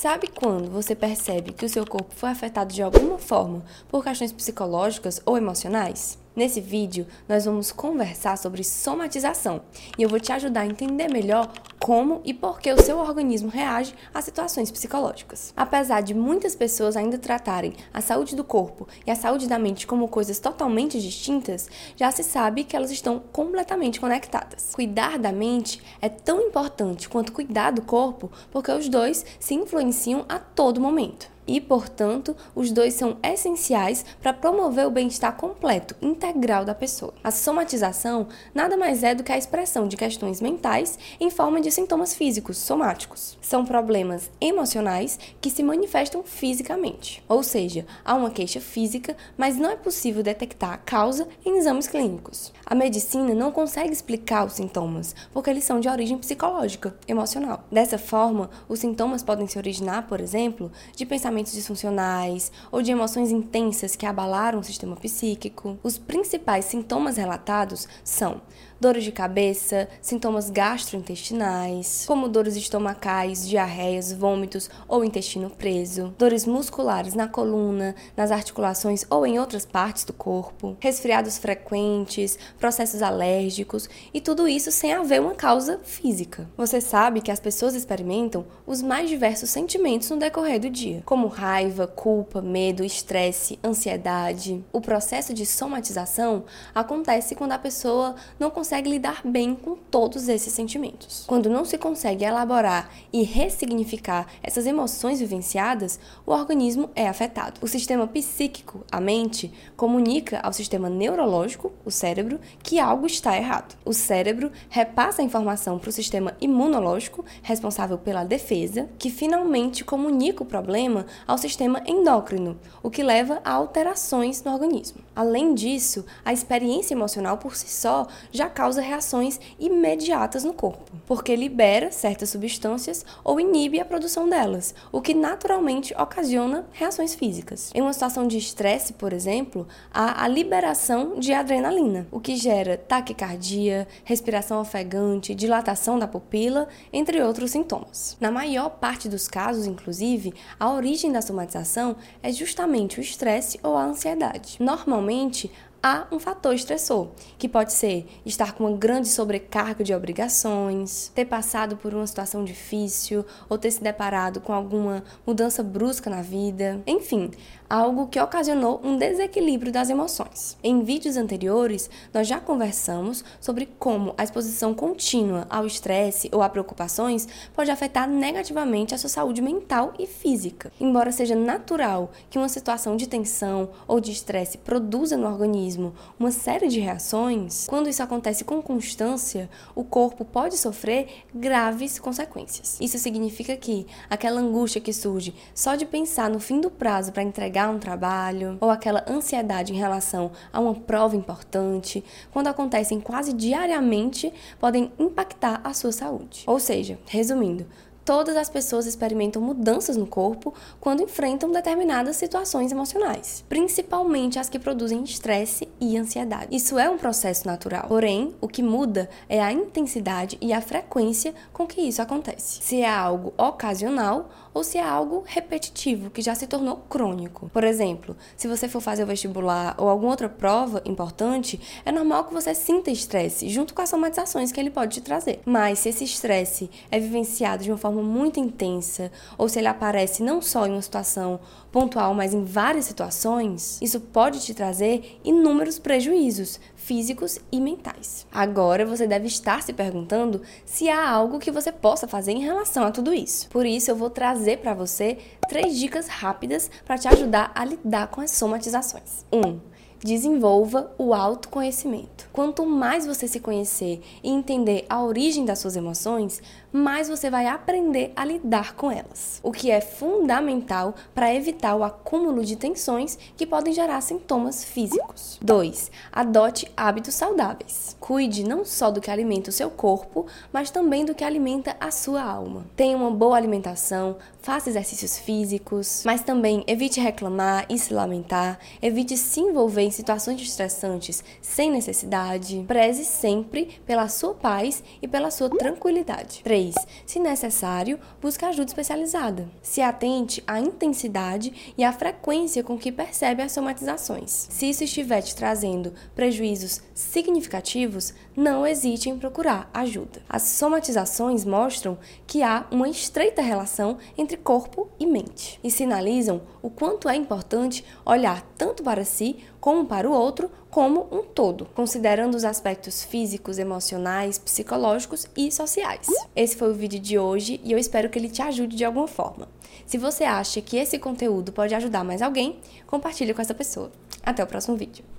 Sabe quando você percebe que o seu corpo foi afetado de alguma forma por questões psicológicas ou emocionais? Nesse vídeo, nós vamos conversar sobre somatização e eu vou te ajudar a entender melhor como e por que o seu organismo reage a situações psicológicas. Apesar de muitas pessoas ainda tratarem a saúde do corpo e a saúde da mente como coisas totalmente distintas, já se sabe que elas estão completamente conectadas. Cuidar da mente é tão importante quanto cuidar do corpo, porque os dois se influenciam a todo momento e, portanto, os dois são essenciais para promover o bem-estar completo, integral da pessoa. A somatização nada mais é do que a expressão de questões mentais em forma de sintomas físicos, somáticos. São problemas emocionais que se manifestam fisicamente. Ou seja, há uma queixa física, mas não é possível detectar a causa em exames clínicos. A medicina não consegue explicar os sintomas, porque eles são de origem psicológica, emocional. Dessa forma, os sintomas podem se originar, por exemplo, de pensamentos pensamentos disfuncionais ou de emoções intensas que abalaram o sistema psíquico. Os principais sintomas relatados são dores de cabeça, sintomas gastrointestinais, como dores estomacais, diarreias, vômitos ou intestino preso, dores musculares na coluna, nas articulações ou em outras partes do corpo, resfriados frequentes, processos alérgicos e tudo isso sem haver uma causa física. Você sabe que as pessoas experimentam os mais diversos sentimentos no decorrer do dia, como raiva, culpa, medo, estresse, ansiedade. O processo de somatização acontece quando a pessoa não consegue lidar bem com todos esses sentimentos. Quando não se consegue elaborar e ressignificar essas emoções vivenciadas, o organismo é afetado. O sistema psíquico, a mente, comunica ao sistema neurológico, o cérebro, que algo está errado. O cérebro repassa a informação para o sistema imunológico, responsável pela defesa, que finalmente comunica o problema ao sistema endócrino, o que leva a alterações no organismo. Além disso, a experiência emocional por si só já causa reações imediatas no corpo, porque libera certas substâncias ou inibe a produção delas, o que naturalmente ocasiona reações físicas. Em uma situação de estresse, por exemplo, há a liberação de adrenalina, o que gera taquicardia, respiração ofegante, dilatação da pupila, entre outros sintomas. Na maior parte dos casos, inclusive, a origem da somatização é justamente o estresse ou a ansiedade. Normalmente, há um fator estressor, que pode ser estar com uma grande sobrecarga de obrigações, ter passado por uma situação difícil ou ter se deparado com alguma mudança brusca na vida, enfim, algo que ocasionou um desequilíbrio das emoções. Em vídeos anteriores, nós já conversamos sobre como a exposição contínua ao estresse ou a preocupações pode afetar negativamente a sua saúde mental e física. Embora seja natural que uma situação de tensão ou de estresse produza no organismo uma série de reações, quando isso acontece com constância, o corpo pode sofrer graves consequências. Isso significa que aquela angústia que surge só de pensar no fim do prazo para entregar um trabalho, ou aquela ansiedade em relação a uma prova importante, quando acontecem quase diariamente, podem impactar a sua saúde. Ou seja, resumindo, todas as pessoas experimentam mudanças no corpo quando enfrentam determinadas situações emocionais, principalmente as que produzem estresse e ansiedade. Isso é um processo natural, porém, o que muda é a intensidade e a frequência com que isso acontece. Se é algo ocasional ou se é algo repetitivo, que já se tornou crônico. Por exemplo, se você for fazer o vestibular ou alguma outra prova importante, é normal que você sinta estresse, junto com as somatizações que ele pode te trazer. Mas se esse estresse é vivenciado de uma forma muito intensa, ou se ele aparece não só em uma situação pontual, mas em várias situações, isso pode te trazer inúmeros prejuízos físicos e mentais. Agora você deve estar se perguntando se há algo que você possa fazer em relação a tudo isso. Por isso eu vou trazer para você três dicas rápidas para te ajudar a lidar com as somatizações. 1. Um, Desenvolva o autoconhecimento. Quanto mais você se conhecer e entender a origem das suas emoções, mais você vai aprender a lidar com elas, o que é fundamental para evitar o acúmulo de tensões que podem gerar sintomas físicos. 2. Adote hábitos saudáveis. Cuide não só do que alimenta o seu corpo, mas também do que alimenta a sua alma. Tenha uma boa alimentação, faça exercícios físicos, mas também evite reclamar e se lamentar, evite se envolver em situações estressantes sem necessidade. Preze sempre pela sua paz e pela sua tranquilidade. 3 3. Se necessário, busque ajuda especializada. Se atente à intensidade e à frequência com que percebe as somatizações. Se isso estiver te trazendo prejuízos significativos, não hesite em procurar ajuda. As somatizações mostram que há uma estreita relação entre corpo e mente e sinalizam o quanto é importante olhar tanto para si como para o outro, como um todo, considerando os aspectos físicos, emocionais, psicológicos e sociais. Esse foi o vídeo de hoje e eu espero que ele te ajude de alguma forma. Se você acha que esse conteúdo pode ajudar mais alguém, compartilhe com essa pessoa. Até o próximo vídeo.